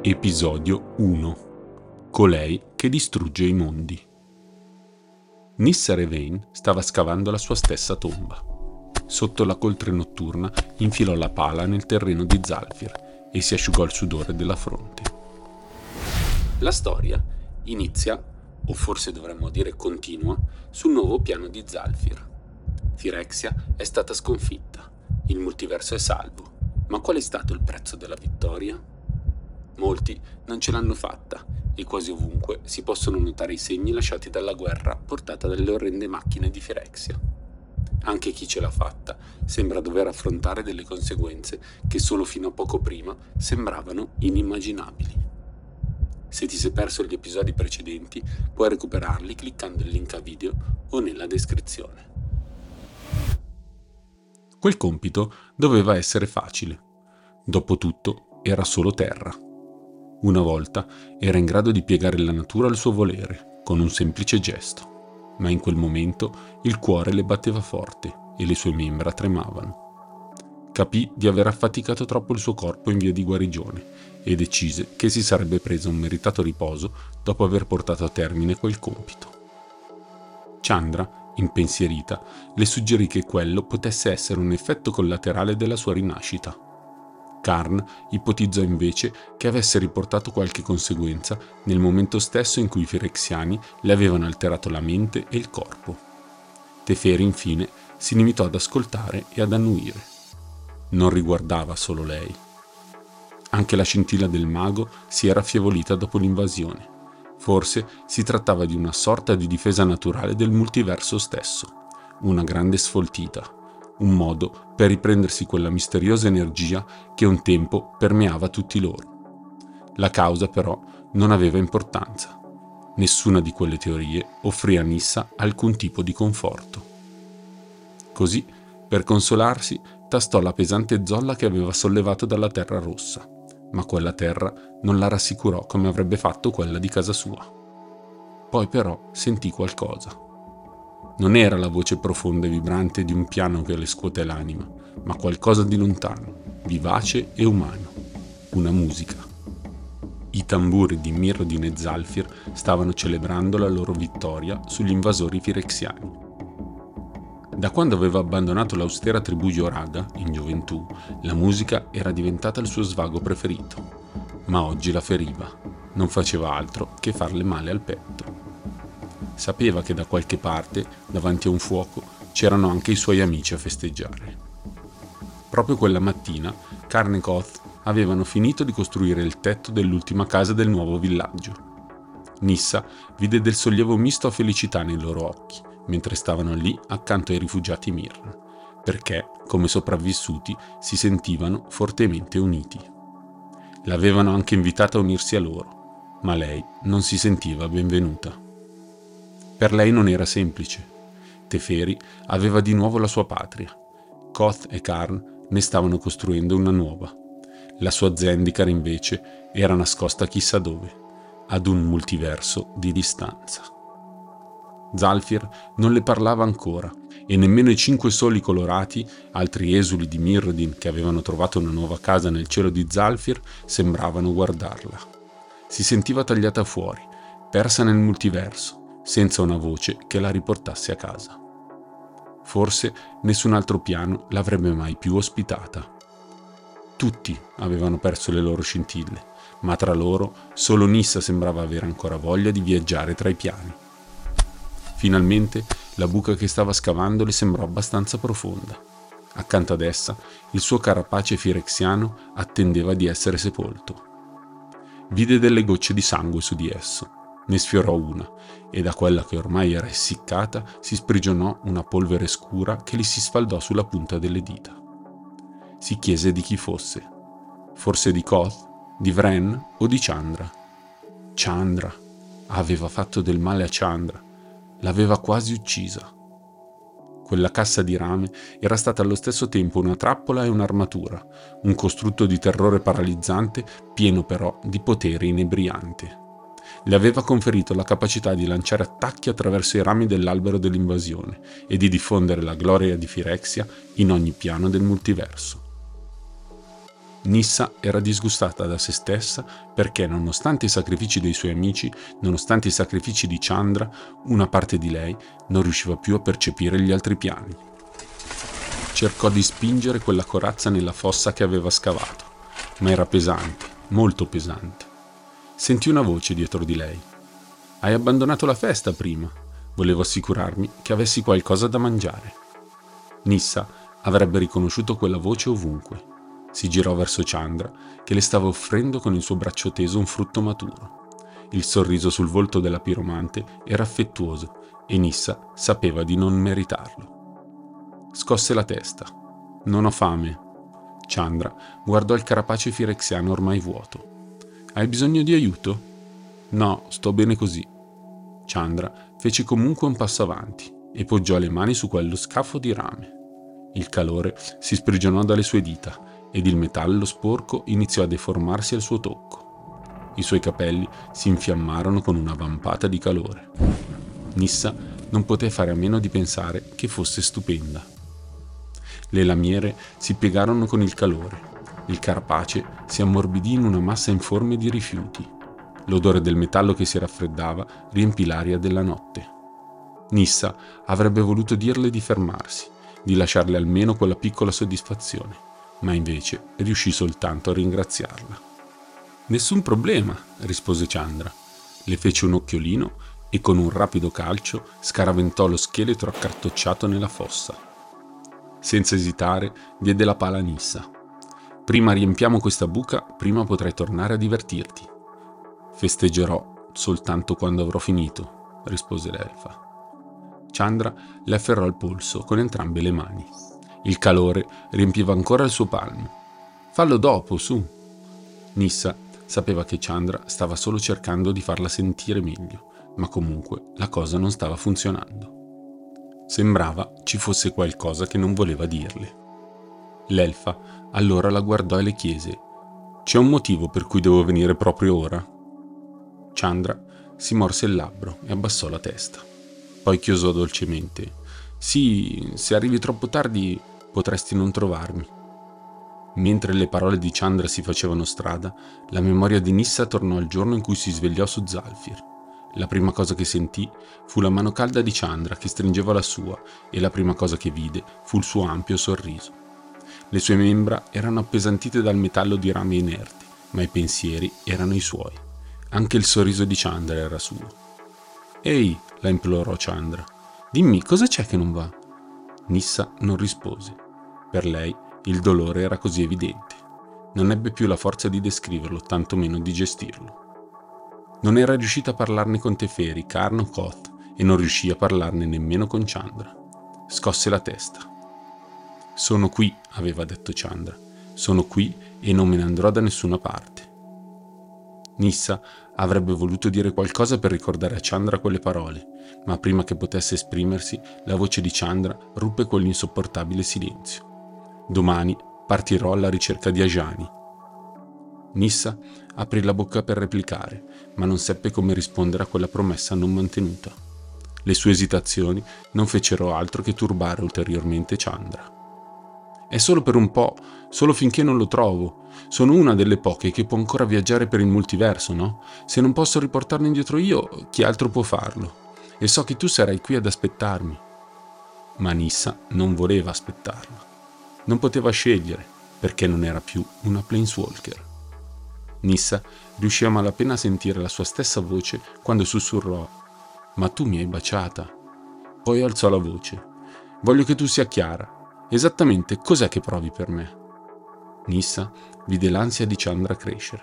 Episodio 1 Colei che distrugge i mondi. Nissa Revain stava scavando la sua stessa tomba. Sotto la coltre notturna infilò la pala nel terreno di Zalfir e si asciugò il sudore della fronte. La storia inizia, o forse dovremmo dire continua, sul nuovo piano di Zalfir. Firexia è stata sconfitta, il multiverso è salvo, ma qual è stato il prezzo della vittoria? Molti non ce l'hanno fatta e quasi ovunque si possono notare i segni lasciati dalla guerra portata dalle orrende macchine di Firexia. Anche chi ce l'ha fatta sembra dover affrontare delle conseguenze che solo fino a poco prima sembravano inimmaginabili. Se ti sei perso gli episodi precedenti, puoi recuperarli cliccando il link a video o nella descrizione. Quel compito doveva essere facile. Dopotutto era solo terra. Una volta era in grado di piegare la natura al suo volere, con un semplice gesto, ma in quel momento il cuore le batteva forte e le sue membra tremavano. Capì di aver affaticato troppo il suo corpo in via di guarigione e decise che si sarebbe preso un meritato riposo dopo aver portato a termine quel compito. Chandra, impensierita, le suggerì che quello potesse essere un effetto collaterale della sua rinascita Karn ipotizzò invece che avesse riportato qualche conseguenza nel momento stesso in cui i Firexiani le avevano alterato la mente e il corpo. Teferi infine si limitò ad ascoltare e ad annuire. Non riguardava solo lei. Anche la scintilla del mago si era affievolita dopo l'invasione. Forse si trattava di una sorta di difesa naturale del multiverso stesso, una grande sfoltita un modo per riprendersi quella misteriosa energia che un tempo permeava tutti loro. La causa però non aveva importanza. Nessuna di quelle teorie offrì a Nissa alcun tipo di conforto. Così, per consolarsi, tastò la pesante zolla che aveva sollevato dalla terra rossa, ma quella terra non la rassicurò come avrebbe fatto quella di casa sua. Poi però sentì qualcosa. Non era la voce profonda e vibrante di un piano che le scuote l'anima, ma qualcosa di lontano, vivace e umano, una musica. I tamburi di Mirrodin e Zalfir stavano celebrando la loro vittoria sugli invasori firexiani. Da quando aveva abbandonato l'austera tribù Yoraga, in gioventù, la musica era diventata il suo svago preferito, ma oggi la feriva, non faceva altro che farle male al petto. Sapeva che da qualche parte, davanti a un fuoco, c'erano anche i suoi amici a festeggiare. Proprio quella mattina, Karn e Koth avevano finito di costruire il tetto dell'ultima casa del nuovo villaggio. Nissa vide del sollievo misto a felicità nei loro occhi, mentre stavano lì accanto ai rifugiati Mirn, perché, come sopravvissuti, si sentivano fortemente uniti. L'avevano anche invitata a unirsi a loro, ma lei non si sentiva benvenuta. Per lei non era semplice. Teferi aveva di nuovo la sua patria. Koth e Karn ne stavano costruendo una nuova. La sua Zendikar invece era nascosta chissà dove, ad un multiverso di distanza. Zalfir non le parlava ancora e nemmeno i cinque soli colorati, altri esuli di Mirrodin che avevano trovato una nuova casa nel cielo di Zalfir, sembravano guardarla. Si sentiva tagliata fuori, persa nel multiverso, senza una voce che la riportasse a casa. Forse nessun altro piano l'avrebbe mai più ospitata. Tutti avevano perso le loro scintille, ma tra loro solo Nissa sembrava avere ancora voglia di viaggiare tra i piani. Finalmente la buca che stava scavando le sembrò abbastanza profonda. Accanto ad essa il suo carapace firexiano attendeva di essere sepolto. Vide delle gocce di sangue su di esso ne sfiorò una, e da quella che ormai era essiccata si sprigionò una polvere scura che gli si sfaldò sulla punta delle dita. Si chiese di chi fosse. Forse di Koth, di Vren o di Chandra. Chandra. Aveva fatto del male a Chandra. L'aveva quasi uccisa. Quella cassa di rame era stata allo stesso tempo una trappola e un'armatura, un costrutto di terrore paralizzante, pieno però di potere inebriante le aveva conferito la capacità di lanciare attacchi attraverso i rami dell'albero dell'invasione e di diffondere la gloria di Firexia in ogni piano del multiverso. Nissa era disgustata da se stessa perché, nonostante i sacrifici dei suoi amici, nonostante i sacrifici di Chandra, una parte di lei non riusciva più a percepire gli altri piani. Cercò di spingere quella corazza nella fossa che aveva scavato, ma era pesante, molto pesante. Sentì una voce dietro di lei. Hai abbandonato la festa prima. Volevo assicurarmi che avessi qualcosa da mangiare. Nissa avrebbe riconosciuto quella voce ovunque si girò verso Chandra, che le stava offrendo con il suo braccio teso un frutto maturo. Il sorriso sul volto della piromante era affettuoso e Nissa sapeva di non meritarlo. Scosse la testa. Non ho fame. Chandra guardò il carapace firexiano ormai vuoto. Hai bisogno di aiuto? No, sto bene così. Chandra fece comunque un passo avanti e poggiò le mani su quello scafo di rame. Il calore si sprigionò dalle sue dita ed il metallo sporco iniziò a deformarsi al suo tocco. I suoi capelli si infiammarono con una vampata di calore. Nissa non poté fare a meno di pensare che fosse stupenda. Le lamiere si piegarono con il calore. Il carapace si ammorbidì in una massa informe di rifiuti. L'odore del metallo che si raffreddava riempì l'aria della notte. Nissa avrebbe voluto dirle di fermarsi, di lasciarle almeno quella piccola soddisfazione ma invece riuscì soltanto a ringraziarla. Nessun problema, rispose Chandra. Le fece un occhiolino e con un rapido calcio scaraventò lo scheletro accartocciato nella fossa. Senza esitare, diede la pala a Nissa. Prima riempiamo questa buca, prima potrai tornare a divertirti. Festeggerò soltanto quando avrò finito, rispose l'elfa. Chandra le afferrò il polso con entrambe le mani. Il calore riempiva ancora il suo palmo. Fallo dopo, su. Nissa sapeva che Chandra stava solo cercando di farla sentire meglio, ma comunque la cosa non stava funzionando. Sembrava ci fosse qualcosa che non voleva dirle. L'elfa allora la guardò e le chiese: C'è un motivo per cui devo venire proprio ora? Chandra si morse il labbro e abbassò la testa. Poi chiosò dolcemente: Sì, se arrivi troppo tardi potresti non trovarmi. Mentre le parole di Chandra si facevano strada, la memoria di Nissa tornò al giorno in cui si svegliò su Zalfir. La prima cosa che sentì fu la mano calda di Chandra che stringeva la sua e la prima cosa che vide fu il suo ampio sorriso. Le sue membra erano appesantite dal metallo di rame inerte, ma i pensieri erano i suoi. Anche il sorriso di Chandra era suo. Ehi, la implorò Chandra, dimmi cosa c'è che non va? Nissa non rispose. Per lei il dolore era così evidente. Non ebbe più la forza di descriverlo, tantomeno di gestirlo. Non era riuscita a parlarne con Teferi, Karn o Koth e non riuscì a parlarne nemmeno con Chandra. Scosse la testa. Sono qui, aveva detto Chandra. Sono qui e non me ne andrò da nessuna parte. Nissa avrebbe voluto dire qualcosa per ricordare a Chandra quelle parole, ma prima che potesse esprimersi, la voce di Chandra ruppe quell'insopportabile silenzio. Domani partirò alla ricerca di Ajani. Nissa aprì la bocca per replicare, ma non seppe come rispondere a quella promessa non mantenuta. Le sue esitazioni non fecero altro che turbare ulteriormente Chandra. È solo per un po', solo finché non lo trovo. Sono una delle poche che può ancora viaggiare per il multiverso, no? Se non posso riportarlo indietro io, chi altro può farlo? E so che tu sarai qui ad aspettarmi. Ma Nissa non voleva aspettarlo. Non poteva scegliere, perché non era più una Planeswalker. Nissa riuscì a malapena a sentire la sua stessa voce quando sussurrò Ma tu mi hai baciata. Poi alzò la voce. Voglio che tu sia chiara. Esattamente cos'è che provi per me? Nissa vide l'ansia di Chandra crescere.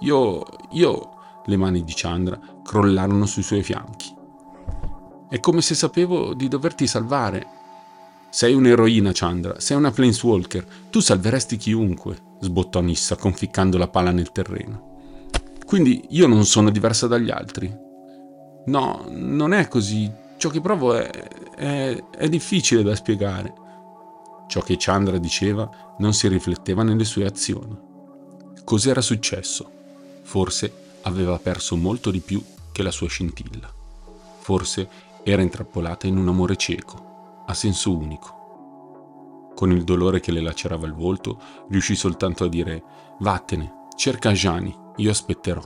Io, io, le mani di Chandra crollarono sui suoi fianchi. È come se sapevo di doverti salvare. Sei un'eroina, Chandra, sei una Planeswalker. Tu salveresti chiunque, sbottò Nissa conficcando la pala nel terreno. Quindi io non sono diversa dagli altri. No, non è così. Ciò che provo è, è, è difficile da spiegare. Ciò che Chandra diceva non si rifletteva nelle sue azioni. Cos'era successo? Forse aveva perso molto di più che la sua scintilla. Forse era intrappolata in un amore cieco, a senso unico. con il dolore che le lacerava il volto, riuscì soltanto a dire Vattene, cerca Gianni, io aspetterò.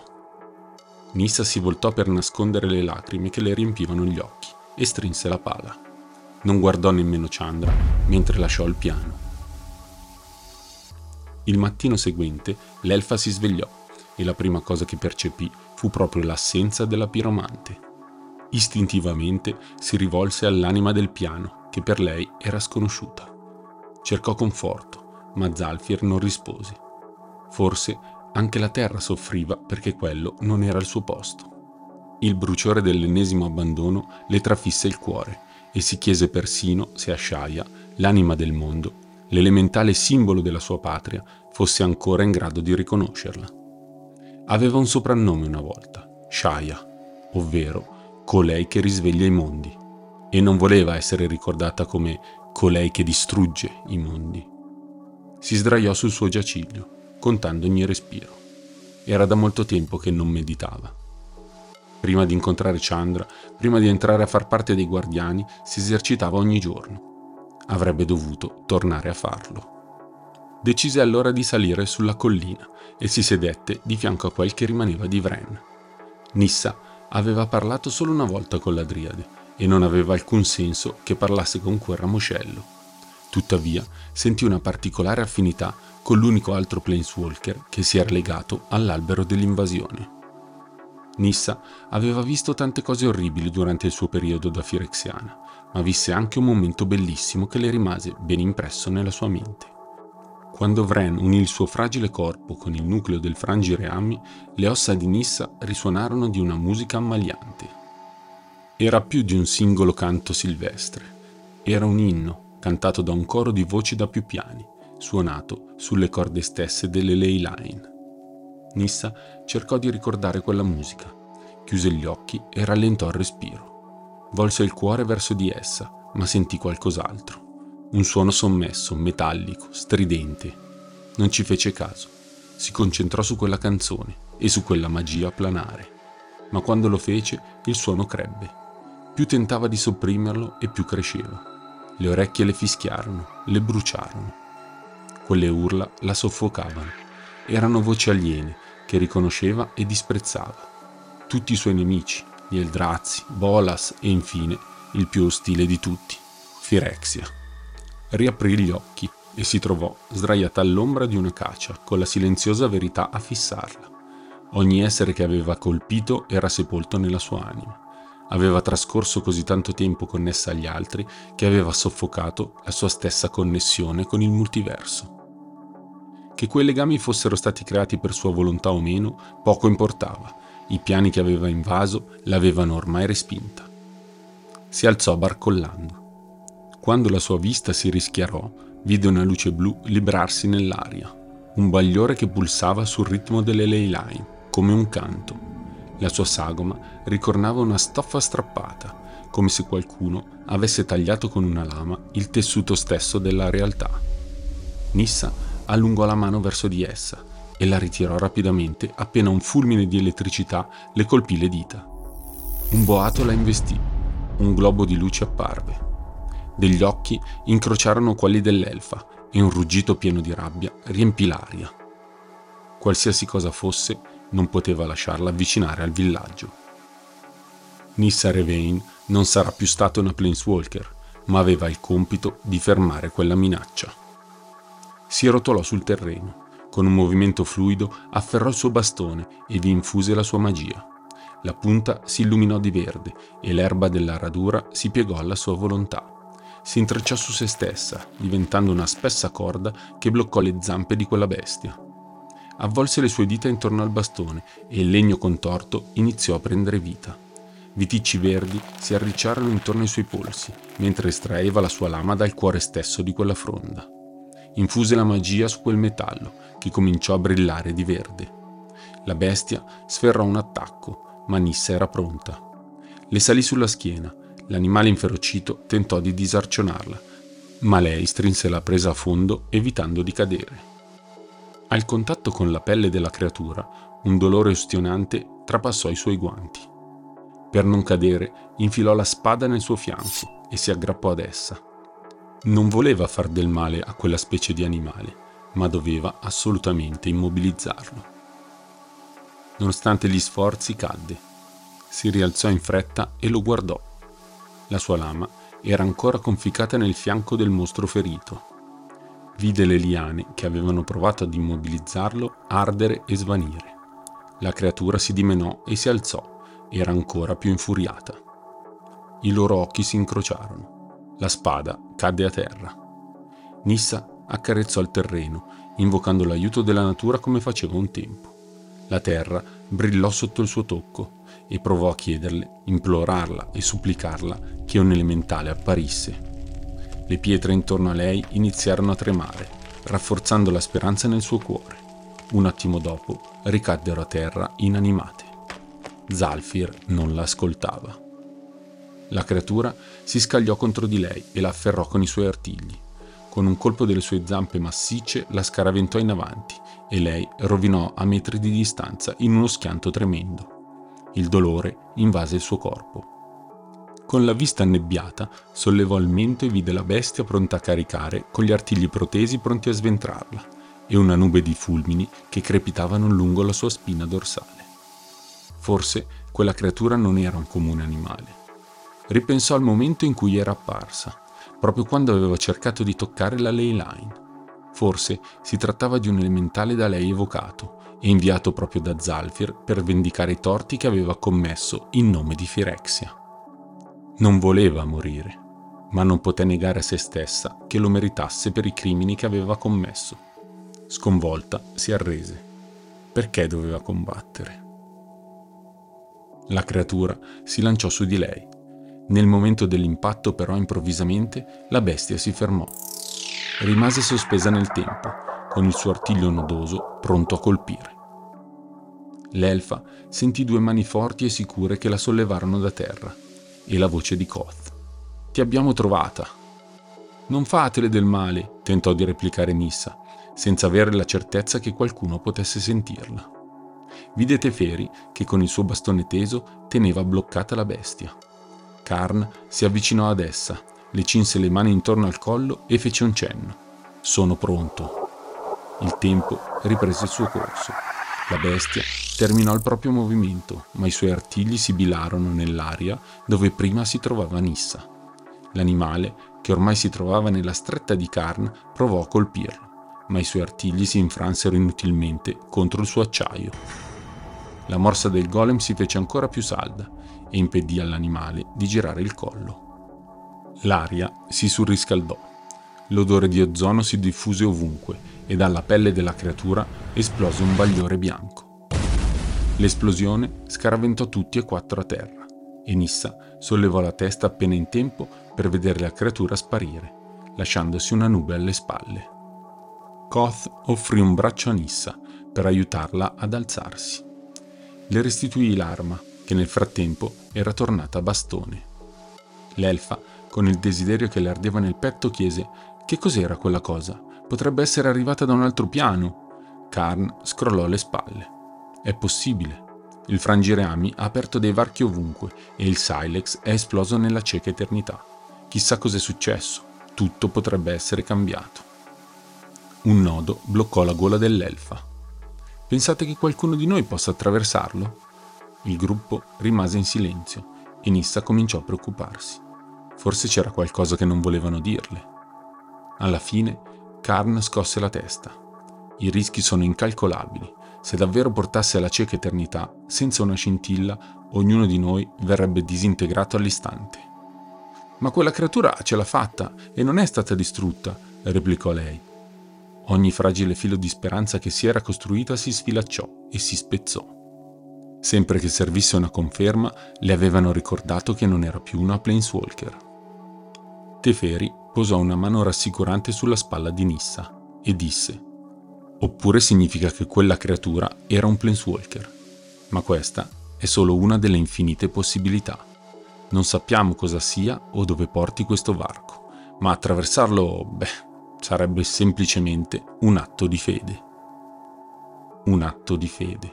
Nissa si voltò per nascondere le lacrime che le riempivano gli occhi e strinse la pala. Non guardò nemmeno Chandra mentre lasciò il piano. Il mattino seguente l'elfa si svegliò e la prima cosa che percepì fu proprio l'assenza della piromante. Istintivamente si rivolse all'anima del piano, che per lei era sconosciuta. Cercò conforto, ma Zalfir non rispose. Forse anche la terra soffriva perché quello non era il suo posto. Il bruciore dell'ennesimo abbandono le trafisse il cuore e si chiese persino se Asciaia, l'anima del mondo, l'elementale simbolo della sua patria, fosse ancora in grado di riconoscerla. Aveva un soprannome una volta, Shaya, ovvero colei che risveglia i mondi, e non voleva essere ricordata come colei che distrugge i mondi. Si sdraiò sul suo giaciglio, contando ogni respiro. Era da molto tempo che non meditava. Prima di incontrare Chandra, prima di entrare a far parte dei guardiani, si esercitava ogni giorno. Avrebbe dovuto tornare a farlo. Decise allora di salire sulla collina e si sedette di fianco a quel che rimaneva di Vren. Nissa aveva parlato solo una volta con la Driade e non aveva alcun senso che parlasse con quel ramoscello. Tuttavia sentì una particolare affinità con l'unico altro planeswalker che si era legato all'albero dell'invasione. Nissa aveva visto tante cose orribili durante il suo periodo da Firexiana, ma visse anche un momento bellissimo che le rimase ben impresso nella sua mente. Quando Vren unì il suo fragile corpo con il nucleo del frangireami, le ossa di Nissa risuonarono di una musica ammaliante. Era più di un singolo canto silvestre, era un inno cantato da un coro di voci da più piani, suonato sulle corde stesse delle ley line. Nissa cercò di ricordare quella musica, chiuse gli occhi e rallentò il respiro. Volse il cuore verso di essa, ma sentì qualcos'altro. Un suono sommesso, metallico, stridente. Non ci fece caso. Si concentrò su quella canzone e su quella magia planare. Ma quando lo fece, il suono crebbe. Più tentava di sopprimerlo e più cresceva. Le orecchie le fischiarono, le bruciarono. Quelle urla la soffocavano. Erano voci aliene che riconosceva e disprezzava. Tutti i suoi nemici, gli Eldrazi, Bolas e infine il più ostile di tutti, Firexia. Riaprì gli occhi e si trovò sdraiata all'ombra di una cacia, con la silenziosa verità a fissarla. Ogni essere che aveva colpito era sepolto nella sua anima. Aveva trascorso così tanto tempo connessa agli altri che aveva soffocato la sua stessa connessione con il multiverso. Che quei legami fossero stati creati per sua volontà o meno, poco importava. I piani che aveva invaso l'avevano ormai respinta. Si alzò barcollando. Quando la sua vista si rischiarò, vide una luce blu librarsi nell'aria, un bagliore che pulsava sul ritmo delle ley line, come un canto. La sua sagoma ricornava una stoffa strappata, come se qualcuno avesse tagliato con una lama il tessuto stesso della realtà. Nissa allungò la mano verso di essa e la ritirò rapidamente appena un fulmine di elettricità le colpì le dita. Un boato la investì, un globo di luce apparve. Degli occhi incrociarono quelli dell'elfa e un ruggito pieno di rabbia riempì l'aria. Qualsiasi cosa fosse, non poteva lasciarla avvicinare al villaggio. Nissa Revain non sarà più stata una Planeswalker, ma aveva il compito di fermare quella minaccia. Si rotolò sul terreno. Con un movimento fluido afferrò il suo bastone e vi infuse la sua magia. La punta si illuminò di verde e l'erba della radura si piegò alla sua volontà. Si intrecciò su se stessa, diventando una spessa corda che bloccò le zampe di quella bestia. Avvolse le sue dita intorno al bastone e il legno contorto iniziò a prendere vita. Viticci verdi si arricciarono intorno ai suoi polsi, mentre estraeva la sua lama dal cuore stesso di quella fronda infuse la magia su quel metallo, che cominciò a brillare di verde. La bestia sferrò un attacco, ma Nissa era pronta. Le salì sulla schiena. L'animale inferocito tentò di disarcionarla, ma lei strinse la presa a fondo, evitando di cadere. Al contatto con la pelle della creatura, un dolore ustionante trapassò i suoi guanti. Per non cadere, infilò la spada nel suo fianco e si aggrappò ad essa. Non voleva far del male a quella specie di animale, ma doveva assolutamente immobilizzarlo. Nonostante gli sforzi cadde. Si rialzò in fretta e lo guardò. La sua lama era ancora conficcata nel fianco del mostro ferito. Vide le liane che avevano provato ad immobilizzarlo ardere e svanire. La creatura si dimenò e si alzò, era ancora più infuriata. I loro occhi si incrociarono. La spada cadde a terra. Nissa accarezzò il terreno, invocando l'aiuto della natura come faceva un tempo. La terra brillò sotto il suo tocco e provò a chiederle, implorarla e supplicarla che un elementale apparisse. Le pietre intorno a lei iniziarono a tremare, rafforzando la speranza nel suo cuore. Un attimo dopo ricaddero a terra inanimate. Zalfir non la ascoltava. La creatura si scagliò contro di lei e la afferrò con i suoi artigli. Con un colpo delle sue zampe massicce la scaraventò in avanti e lei rovinò a metri di distanza in uno schianto tremendo. Il dolore invase il suo corpo. Con la vista annebbiata, sollevò il mento e vide la bestia pronta a caricare, con gli artigli protesi pronti a sventrarla, e una nube di fulmini che crepitavano lungo la sua spina dorsale. Forse quella creatura non era un comune animale. Ripensò al momento in cui era apparsa, proprio quando aveva cercato di toccare la ley line. Forse si trattava di un elementale da lei evocato e inviato proprio da Zalfir per vendicare i torti che aveva commesso in nome di Firexia. Non voleva morire, ma non poté negare a se stessa che lo meritasse per i crimini che aveva commesso. Sconvolta, si arrese. Perché doveva combattere? La creatura si lanciò su di lei. Nel momento dell'impatto però improvvisamente la bestia si fermò. Rimase sospesa nel tempo, con il suo artiglio nodoso pronto a colpire. L'elfa sentì due mani forti e sicure che la sollevarono da terra e la voce di Koth. Ti abbiamo trovata. Non fatele del male, tentò di replicare Nissa, senza avere la certezza che qualcuno potesse sentirla vide Teferi che con il suo bastone teso teneva bloccata la bestia. Karn si avvicinò ad essa, le cinse le mani intorno al collo e fece un cenno. Sono pronto. Il tempo riprese il suo corso. La bestia terminò il proprio movimento, ma i suoi artigli sibilarono nell'aria dove prima si trovava Nissa. L'animale, che ormai si trovava nella stretta di Karn, provò a colpirlo, ma i suoi artigli si infransero inutilmente contro il suo acciaio. La morsa del golem si fece ancora più salda e impedì all'animale di girare il collo. L'aria si surriscaldò. L'odore di ozono si diffuse ovunque e dalla pelle della creatura esplose un bagliore bianco. L'esplosione scaraventò tutti e quattro a terra e Nissa sollevò la testa appena in tempo per vedere la creatura sparire, lasciandosi una nube alle spalle. Koth offrì un braccio a Nissa per aiutarla ad alzarsi le restituì l'arma, che nel frattempo era tornata a bastone. L'elfa, con il desiderio che le ardeva nel petto, chiese che cos'era quella cosa. Potrebbe essere arrivata da un altro piano. Karn scrollò le spalle. È possibile. Il frangireami ha aperto dei varchi ovunque e il Silex è esploso nella cieca eternità. Chissà cos'è successo. Tutto potrebbe essere cambiato. Un nodo bloccò la gola dell'elfa. Pensate che qualcuno di noi possa attraversarlo? Il gruppo rimase in silenzio e Nissa cominciò a preoccuparsi. Forse c'era qualcosa che non volevano dirle. Alla fine, Karn scosse la testa. I rischi sono incalcolabili. Se davvero portasse alla cieca eternità, senza una scintilla, ognuno di noi verrebbe disintegrato all'istante. Ma quella creatura ce l'ha fatta e non è stata distrutta, replicò lei. Ogni fragile filo di speranza che si era costruita si sfilacciò e si spezzò. Sempre che servisse una conferma, le avevano ricordato che non era più una Planeswalker. Teferi posò una mano rassicurante sulla spalla di Nissa e disse: Oppure significa che quella creatura era un Planeswalker. Ma questa è solo una delle infinite possibilità. Non sappiamo cosa sia o dove porti questo varco, ma attraversarlo, beh, sarebbe semplicemente un atto di fede. Un atto di fede.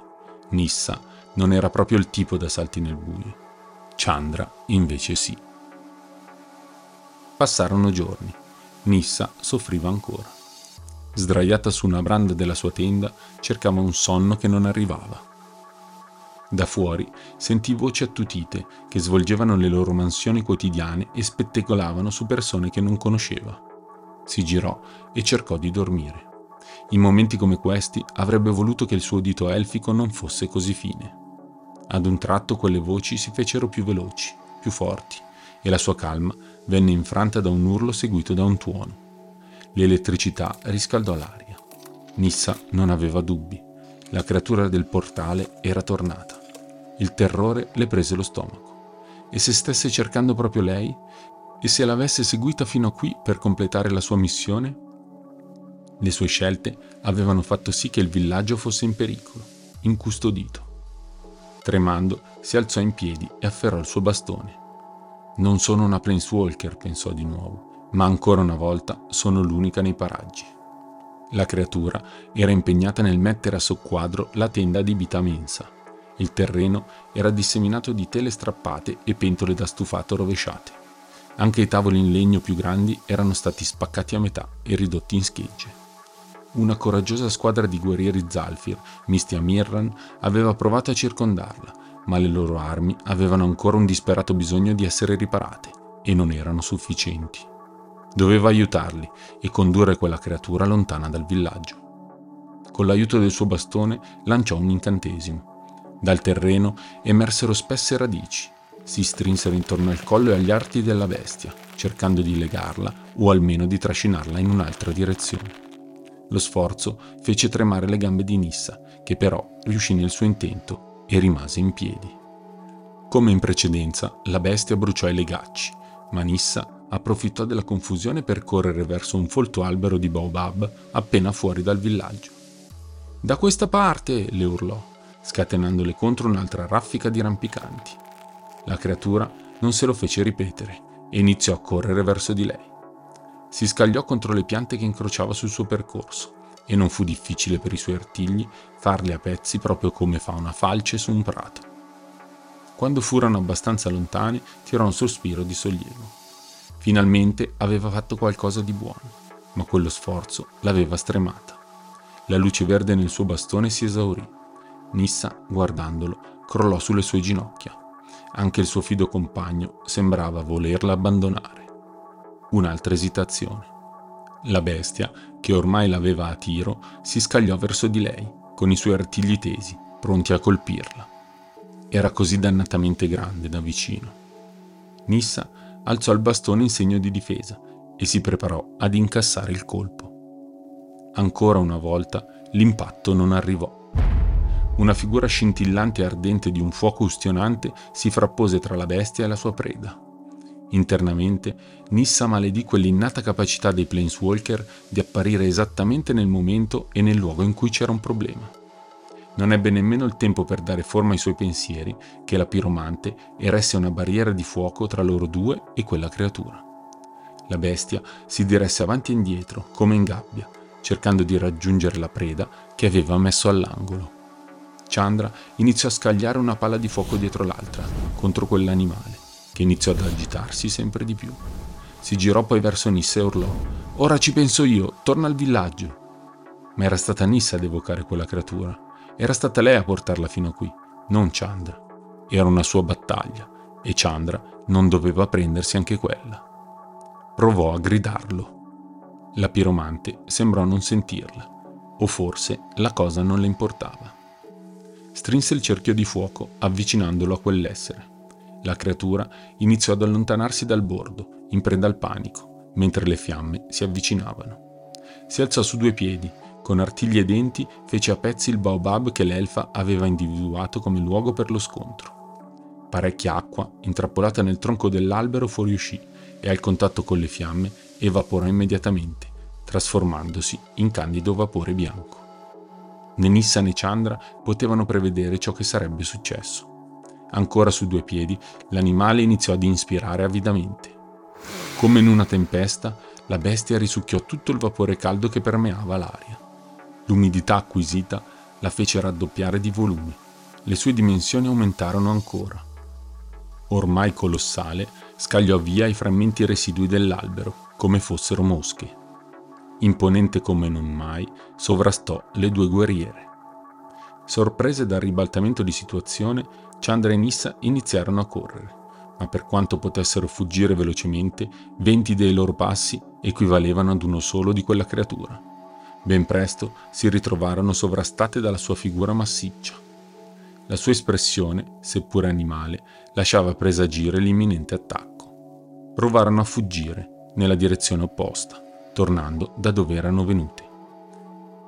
Nissa non era proprio il tipo da salti nel buio. Chandra invece sì. Passarono giorni Nissa soffriva ancora. Sdraiata su una branda della sua tenda, cercava un sonno che non arrivava. Da fuori sentì voci attutite che svolgevano le loro mansioni quotidiane e spettegolavano su persone che non conosceva. Si girò e cercò di dormire. In momenti come questi avrebbe voluto che il suo dito elfico non fosse così fine. Ad un tratto quelle voci si fecero più veloci, più forti, e la sua calma venne infranta da un urlo seguito da un tuono. L'elettricità riscaldò l'aria. Nissa non aveva dubbi. La creatura del portale era tornata. Il terrore le prese lo stomaco. E se stesse cercando proprio lei? E se l'avesse seguita fino a qui per completare la sua missione? Le sue scelte avevano fatto sì che il villaggio fosse in pericolo, incustodito. Tremando, si alzò in piedi e afferrò il suo bastone. Non sono una Planeswalker, pensò di nuovo, ma ancora una volta sono l'unica nei paraggi. La creatura era impegnata nel mettere a soqquadro la tenda adibita a mensa. Il terreno era disseminato di tele strappate e pentole da stufato rovesciate. Anche i tavoli in legno più grandi erano stati spaccati a metà e ridotti in schegge. Una coraggiosa squadra di guerrieri Zalfir, misti a Mirran, aveva provato a circondarla, ma le loro armi avevano ancora un disperato bisogno di essere riparate e non erano sufficienti. Doveva aiutarli e condurre quella creatura lontana dal villaggio. Con l'aiuto del suo bastone lanciò un incantesimo. Dal terreno emersero spesse radici, si strinsero intorno al collo e agli arti della bestia, cercando di legarla o almeno di trascinarla in un'altra direzione. Lo sforzo fece tremare le gambe di Nissa, che però riuscì nel suo intento e rimase in piedi. Come in precedenza, la bestia bruciò i legacci, ma Nissa approfittò della confusione per correre verso un folto albero di baobab appena fuori dal villaggio. Da questa parte! le urlò, scatenandole contro un'altra raffica di rampicanti. La creatura non se lo fece ripetere e iniziò a correre verso di lei. Si scagliò contro le piante che incrociava sul suo percorso e non fu difficile per i suoi artigli farle a pezzi proprio come fa una falce su un prato. Quando furono abbastanza lontani, tirò un sospiro di sollievo. Finalmente aveva fatto qualcosa di buono, ma quello sforzo l'aveva stremata. La luce verde nel suo bastone si esaurì. Nissa, guardandolo, crollò sulle sue ginocchia. Anche il suo fido compagno sembrava volerla abbandonare. Un'altra esitazione. La bestia, che ormai l'aveva a tiro, si scagliò verso di lei, con i suoi artigli tesi, pronti a colpirla. Era così dannatamente grande da vicino. Nissa alzò il bastone in segno di difesa e si preparò ad incassare il colpo. Ancora una volta l'impatto non arrivò. Una figura scintillante e ardente di un fuoco ustionante si frappose tra la bestia e la sua preda. Internamente, Nissa maledì quell'innata capacità dei Planeswalker di apparire esattamente nel momento e nel luogo in cui c'era un problema. Non ebbe nemmeno il tempo per dare forma ai suoi pensieri che la piromante eresse una barriera di fuoco tra loro due e quella creatura. La bestia si diresse avanti e indietro, come in gabbia, cercando di raggiungere la preda che aveva messo all'angolo. Chandra iniziò a scagliare una palla di fuoco dietro l'altra, contro quell'animale che iniziò ad agitarsi sempre di più. Si girò poi verso Nissa e urlò: Ora ci penso io, torna al villaggio. Ma era stata Nissa ad evocare quella creatura. Era stata lei a portarla fino a qui, non Chandra. Era una sua battaglia e Chandra non doveva prendersi anche quella. Provò a gridarlo. La piromante sembrò non sentirla, o forse la cosa non le importava. Strinse il cerchio di fuoco avvicinandolo a quell'essere. La creatura iniziò ad allontanarsi dal bordo, in preda al panico, mentre le fiamme si avvicinavano. Si alzò su due piedi, con artigli e denti fece a pezzi il baobab che l'elfa aveva individuato come luogo per lo scontro. Parecchia acqua, intrappolata nel tronco dell'albero, fuoriuscì e al contatto con le fiamme evaporò immediatamente, trasformandosi in candido vapore bianco. Né Nissa né Chandra potevano prevedere ciò che sarebbe successo. Ancora su due piedi, l'animale iniziò ad inspirare avidamente. Come in una tempesta, la bestia risucchiò tutto il vapore caldo che permeava l'aria. L'umidità acquisita la fece raddoppiare di volume. Le sue dimensioni aumentarono ancora. Ormai colossale, scagliò via i frammenti residui dell'albero come fossero mosche. Imponente come non mai, sovrastò le due guerriere. Sorprese dal ribaltamento di situazione, Chandra e Nissa iniziarono a correre, ma per quanto potessero fuggire velocemente, venti dei loro passi equivalevano ad uno solo di quella creatura. Ben presto si ritrovarono sovrastate dalla sua figura massiccia. La sua espressione, seppure animale, lasciava presagire l'imminente attacco. Provarono a fuggire nella direzione opposta, tornando da dove erano venuti.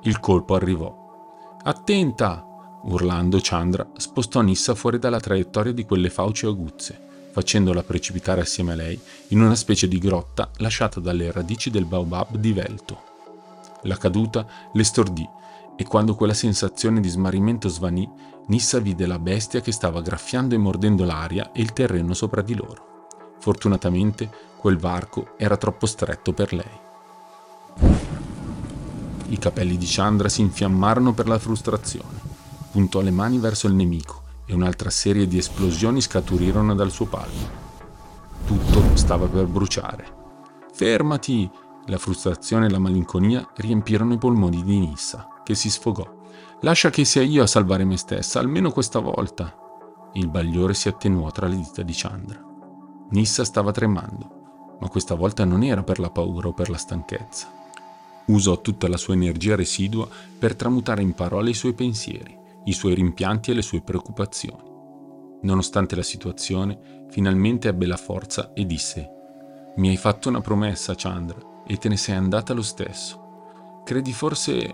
Il colpo arrivò. Attenta! Urlando, Chandra spostò Nissa fuori dalla traiettoria di quelle fauci aguzze, facendola precipitare assieme a lei in una specie di grotta lasciata dalle radici del baobab divelto. La caduta le stordì e quando quella sensazione di smarrimento svanì, Nissa vide la bestia che stava graffiando e mordendo l'aria e il terreno sopra di loro. Fortunatamente quel varco era troppo stretto per lei. I capelli di Chandra si infiammarono per la frustrazione puntò le mani verso il nemico e un'altra serie di esplosioni scaturirono dal suo palmo. Tutto stava per bruciare. Fermati! La frustrazione e la malinconia riempirono i polmoni di Nissa, che si sfogò. Lascia che sia io a salvare me stessa, almeno questa volta. Il bagliore si attenuò tra le dita di Chandra. Nissa stava tremando, ma questa volta non era per la paura o per la stanchezza. Usò tutta la sua energia residua per tramutare in parole i suoi pensieri i suoi rimpianti e le sue preoccupazioni. Nonostante la situazione, finalmente ebbe la forza e disse Mi hai fatto una promessa, Chandra, e te ne sei andata lo stesso. Credi forse...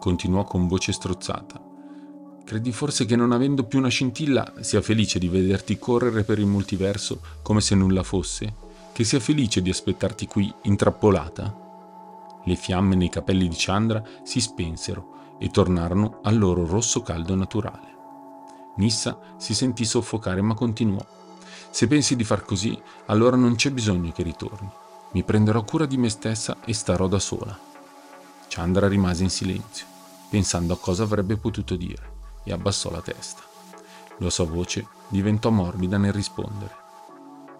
continuò con voce strozzata. Credi forse che non avendo più una scintilla sia felice di vederti correre per il multiverso come se nulla fosse? Che sia felice di aspettarti qui intrappolata? Le fiamme nei capelli di Chandra si spensero e tornarono al loro rosso caldo naturale. Nissa si sentì soffocare ma continuò. Se pensi di far così, allora non c'è bisogno che ritorni. Mi prenderò cura di me stessa e starò da sola. Chandra rimase in silenzio, pensando a cosa avrebbe potuto dire, e abbassò la testa. La sua voce diventò morbida nel rispondere.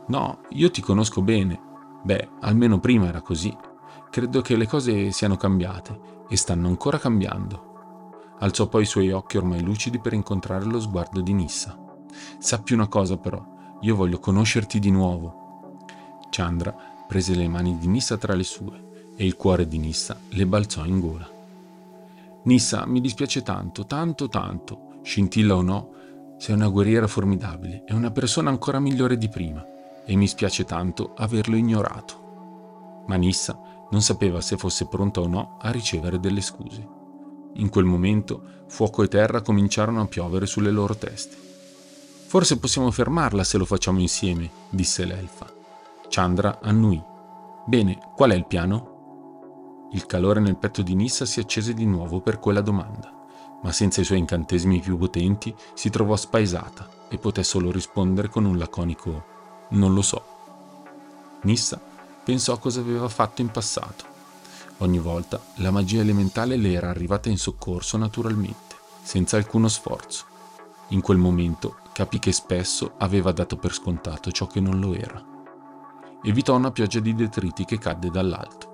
No, io ti conosco bene. Beh, almeno prima era così. Credo che le cose siano cambiate e stanno ancora cambiando. Alzò poi i suoi occhi ormai lucidi per incontrare lo sguardo di Nissa. Sappi una cosa però, io voglio conoscerti di nuovo. Chandra prese le mani di Nissa tra le sue e il cuore di Nissa le balzò in gola. Nissa, mi dispiace tanto, tanto, tanto, scintilla o no, sei una guerriera formidabile e una persona ancora migliore di prima e mi spiace tanto averlo ignorato. Ma Nissa non sapeva se fosse pronta o no a ricevere delle scuse. In quel momento fuoco e terra cominciarono a piovere sulle loro teste. Forse possiamo fermarla se lo facciamo insieme, disse l'elfa. Chandra annui. Bene, qual è il piano? Il calore nel petto di Nissa si accese di nuovo per quella domanda, ma senza i suoi incantesimi più potenti si trovò spaesata e poté solo rispondere con un laconico non lo so. Nissa pensò a cosa aveva fatto in passato Ogni volta la magia elementale le era arrivata in soccorso naturalmente, senza alcuno sforzo. In quel momento capì che spesso aveva dato per scontato ciò che non lo era. Evitò una pioggia di detriti che cadde dall'alto.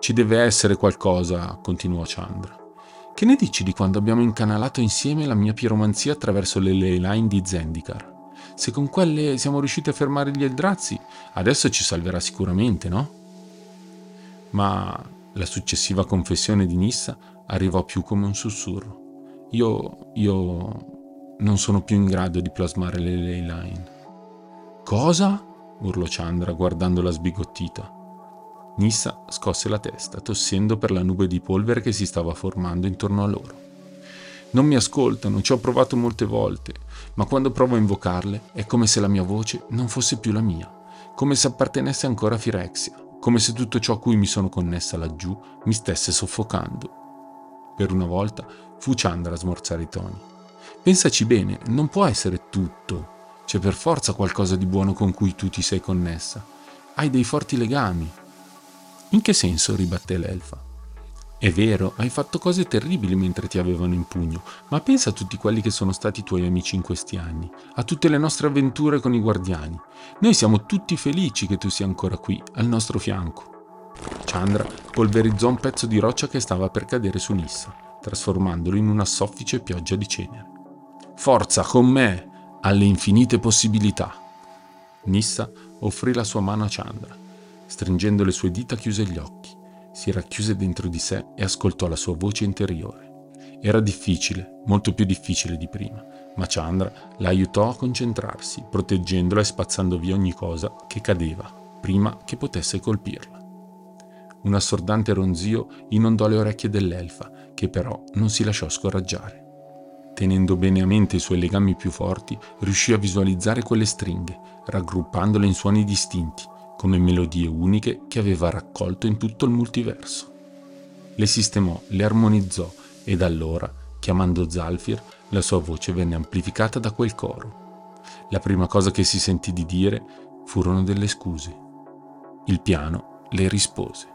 Ci deve essere qualcosa, continuò Chandra. Che ne dici di quando abbiamo incanalato insieme la mia piromanzia attraverso le ley line di Zendikar? Se con quelle siamo riusciti a fermare gli Eldrazi, adesso ci salverà sicuramente, no? Ma la successiva confessione di Nissa arrivò più come un sussurro. Io, io non sono più in grado di plasmare le ley line. Cosa? urlò Chandra guardandola sbigottita. Nissa scosse la testa, tossendo per la nube di polvere che si stava formando intorno a loro. Non mi ascoltano, ci ho provato molte volte, ma quando provo a invocarle è come se la mia voce non fosse più la mia, come se appartenesse ancora a Firexia come se tutto ciò a cui mi sono connessa laggiù mi stesse soffocando. Per una volta fu Chandra a smorzare i toni. Pensaci bene, non può essere tutto. C'è per forza qualcosa di buono con cui tu ti sei connessa. Hai dei forti legami. In che senso? ribatté l'elfa. È vero, hai fatto cose terribili mentre ti avevano in pugno, ma pensa a tutti quelli che sono stati tuoi amici in questi anni, a tutte le nostre avventure con i guardiani. Noi siamo tutti felici che tu sia ancora qui, al nostro fianco. Chandra polverizzò un pezzo di roccia che stava per cadere su Nissa, trasformandolo in una soffice pioggia di cenere. Forza, con me, alle infinite possibilità. Nissa offrì la sua mano a Chandra. Stringendo le sue dita chiuse gli occhi, si racchiuse dentro di sé e ascoltò la sua voce interiore. Era difficile, molto più difficile di prima, ma Chandra la aiutò a concentrarsi, proteggendola e spazzando via ogni cosa che cadeva, prima che potesse colpirla. Un assordante ronzio inondò le orecchie dell'elfa, che però non si lasciò scoraggiare. Tenendo bene a mente i suoi legami più forti, riuscì a visualizzare quelle stringhe, raggruppandole in suoni distinti, come melodie uniche che aveva raccolto in tutto il multiverso. Le sistemò, le armonizzò e da allora, chiamando Zalfir, la sua voce venne amplificata da quel coro. La prima cosa che si sentì di dire furono delle scuse. Il piano le rispose.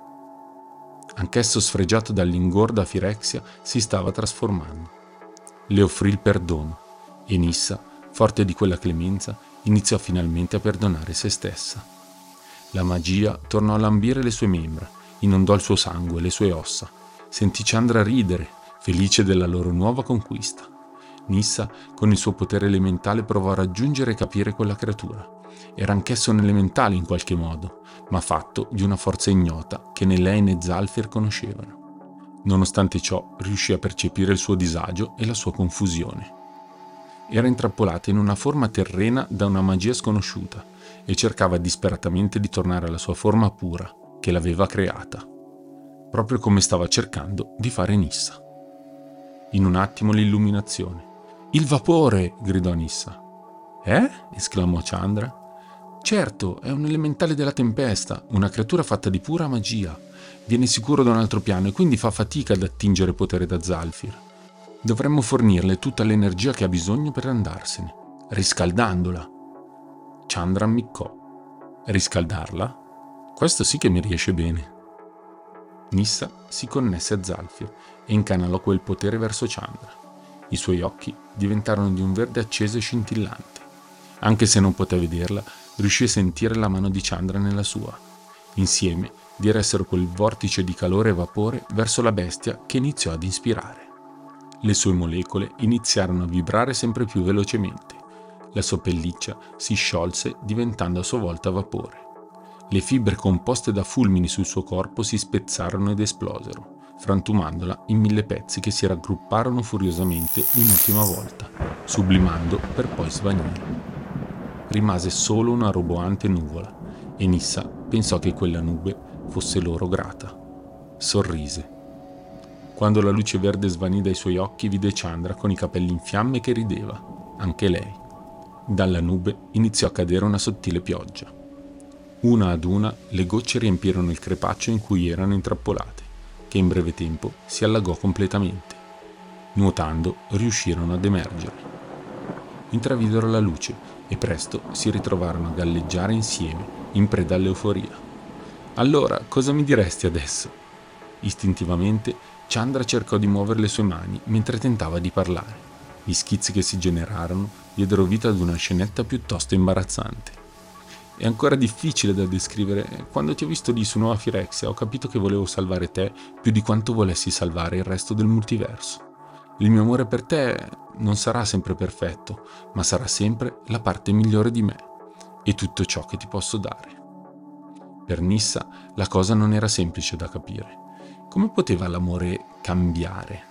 Anch'esso sfregiato dall'ingorda Firexia si stava trasformando. Le offrì il perdono e Nissa, forte di quella clemenza, iniziò finalmente a perdonare se stessa. La magia tornò a lambire le sue membra, inondò il suo sangue, le sue ossa. Sentì Chandra ridere, felice della loro nuova conquista. Nissa, con il suo potere elementale, provò a raggiungere e capire quella creatura. Era anch'esso un elementale in qualche modo, ma fatto di una forza ignota che né lei né Zalfir conoscevano. Nonostante ciò, riuscì a percepire il suo disagio e la sua confusione. Era intrappolata in una forma terrena da una magia sconosciuta e cercava disperatamente di tornare alla sua forma pura, che l'aveva creata, proprio come stava cercando di fare Nissa. In un attimo l'illuminazione. Il vapore! gridò Nissa. Eh? esclamò Chandra. Certo, è un elementale della tempesta, una creatura fatta di pura magia. Viene sicuro da un altro piano e quindi fa fatica ad attingere potere da Zalfir. Dovremmo fornirle tutta l'energia che ha bisogno per andarsene, riscaldandola. Chandra ammiccò. Riscaldarla? Questo sì che mi riesce bene. Nissa si connesse a Zalfir e incanalò quel potere verso Chandra. I suoi occhi diventarono di un verde acceso e scintillante. Anche se non poté vederla, riuscì a sentire la mano di Chandra nella sua. Insieme diressero quel vortice di calore e vapore verso la bestia che iniziò ad ispirare. Le sue molecole iniziarono a vibrare sempre più velocemente. La sua pelliccia si sciolse diventando a sua volta vapore. Le fibre composte da fulmini sul suo corpo si spezzarono ed esplosero, frantumandola in mille pezzi che si raggrupparono furiosamente un'ultima volta, sublimando per poi svanire rimase solo una roboante nuvola e Nissa pensò che quella nube fosse loro grata. Sorrise. Quando la luce verde svanì dai suoi occhi vide Chandra con i capelli in fiamme che rideva, anche lei. Dalla nube iniziò a cadere una sottile pioggia. Una ad una le gocce riempirono il crepaccio in cui erano intrappolate, che in breve tempo si allagò completamente. Nuotando riuscirono ad emergere. Intravidero la luce e presto si ritrovarono a galleggiare insieme, in preda all'euforia. Allora, cosa mi diresti adesso? Istintivamente, Chandra cercò di muovere le sue mani mentre tentava di parlare. Gli schizzi che si generarono diedero vita ad una scenetta piuttosto imbarazzante. È ancora difficile da descrivere. Quando ti ho visto lì su Nuova Firexia ho capito che volevo salvare te più di quanto volessi salvare il resto del multiverso. Il mio amore per te non sarà sempre perfetto, ma sarà sempre la parte migliore di me e tutto ciò che ti posso dare. Per Nissa la cosa non era semplice da capire. Come poteva l'amore cambiare?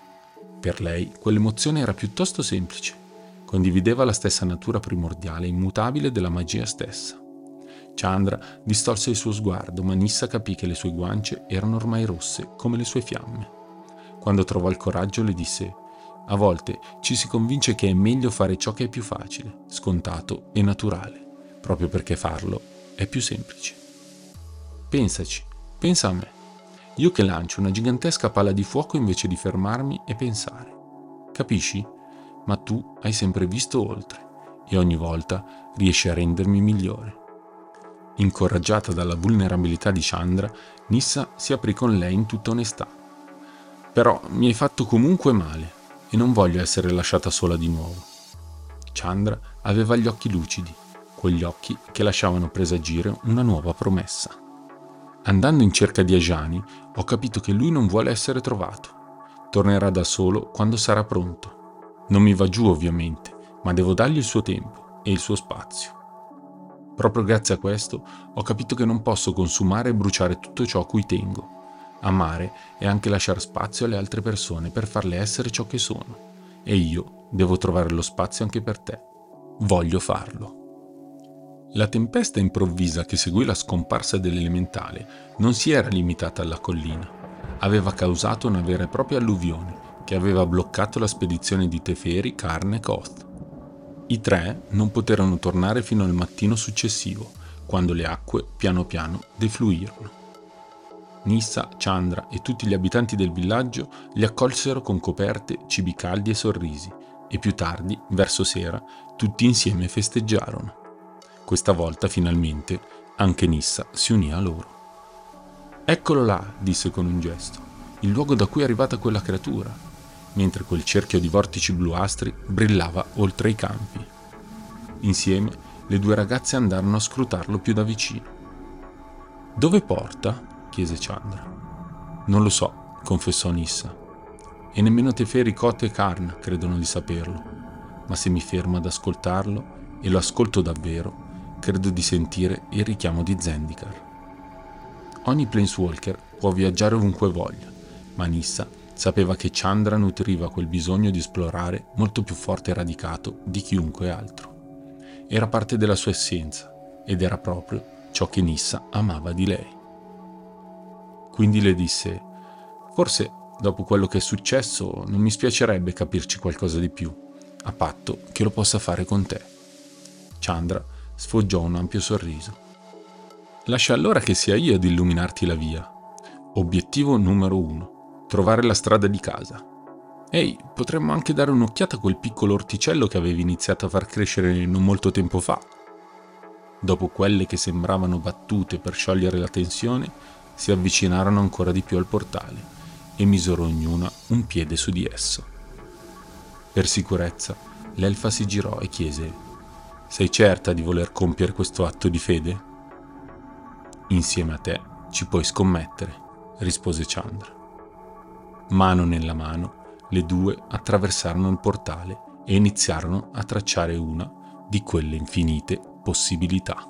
Per lei quell'emozione era piuttosto semplice. Condivideva la stessa natura primordiale e immutabile della magia stessa. Chandra distolse il suo sguardo, ma Nissa capì che le sue guance erano ormai rosse come le sue fiamme. Quando trovò il coraggio le disse a volte ci si convince che è meglio fare ciò che è più facile, scontato e naturale, proprio perché farlo è più semplice. Pensaci, pensa a me. Io che lancio una gigantesca palla di fuoco invece di fermarmi e pensare. Capisci? Ma tu hai sempre visto oltre e ogni volta riesci a rendermi migliore. Incoraggiata dalla vulnerabilità di Chandra, Nissa si aprì con lei in tutta onestà. Però mi hai fatto comunque male, e non voglio essere lasciata sola di nuovo. Chandra aveva gli occhi lucidi, quegli occhi che lasciavano presagire una nuova promessa. Andando in cerca di Ajani, ho capito che lui non vuole essere trovato. Tornerà da solo quando sarà pronto. Non mi va giù ovviamente, ma devo dargli il suo tempo e il suo spazio. Proprio grazie a questo ho capito che non posso consumare e bruciare tutto ciò a cui tengo. Amare è anche lasciare spazio alle altre persone per farle essere ciò che sono. E io devo trovare lo spazio anche per te. Voglio farlo. La tempesta improvvisa che seguì la scomparsa dell'elementale non si era limitata alla collina. Aveva causato una vera e propria alluvione che aveva bloccato la spedizione di Teferi, Karn e Koth. I tre non poterono tornare fino al mattino successivo, quando le acque piano piano defluirono. Nissa, Chandra e tutti gli abitanti del villaggio li accolsero con coperte, cibi caldi e sorrisi, e più tardi, verso sera, tutti insieme festeggiarono. Questa volta, finalmente, anche Nissa si unì a loro. Eccolo là, disse con un gesto, il luogo da cui è arrivata quella creatura, mentre quel cerchio di vortici bluastri brillava oltre i campi. Insieme, le due ragazze andarono a scrutarlo più da vicino. Dove porta? chiese Chandra. Non lo so, confessò Nissa. E nemmeno Teferi, Kot e Karn credono di saperlo. Ma se mi fermo ad ascoltarlo, e lo ascolto davvero, credo di sentire il richiamo di Zendikar. Ogni Planeswalker può viaggiare ovunque voglia, ma Nissa sapeva che Chandra nutriva quel bisogno di esplorare molto più forte e radicato di chiunque altro. Era parte della sua essenza ed era proprio ciò che Nissa amava di lei. Quindi le disse, forse dopo quello che è successo non mi spiacerebbe capirci qualcosa di più, a patto che lo possa fare con te. Chandra sfoggiò un ampio sorriso. Lascia allora che sia io ad illuminarti la via. Obiettivo numero uno, trovare la strada di casa. Ehi, potremmo anche dare un'occhiata a quel piccolo orticello che avevi iniziato a far crescere non molto tempo fa. Dopo quelle che sembravano battute per sciogliere la tensione, si avvicinarono ancora di più al portale e misero ognuna un piede su di esso. Per sicurezza, l'elfa si girò e chiese: Sei certa di voler compiere questo atto di fede? Insieme a te ci puoi scommettere, rispose Chandra. Mano nella mano, le due attraversarono il portale e iniziarono a tracciare una di quelle infinite possibilità.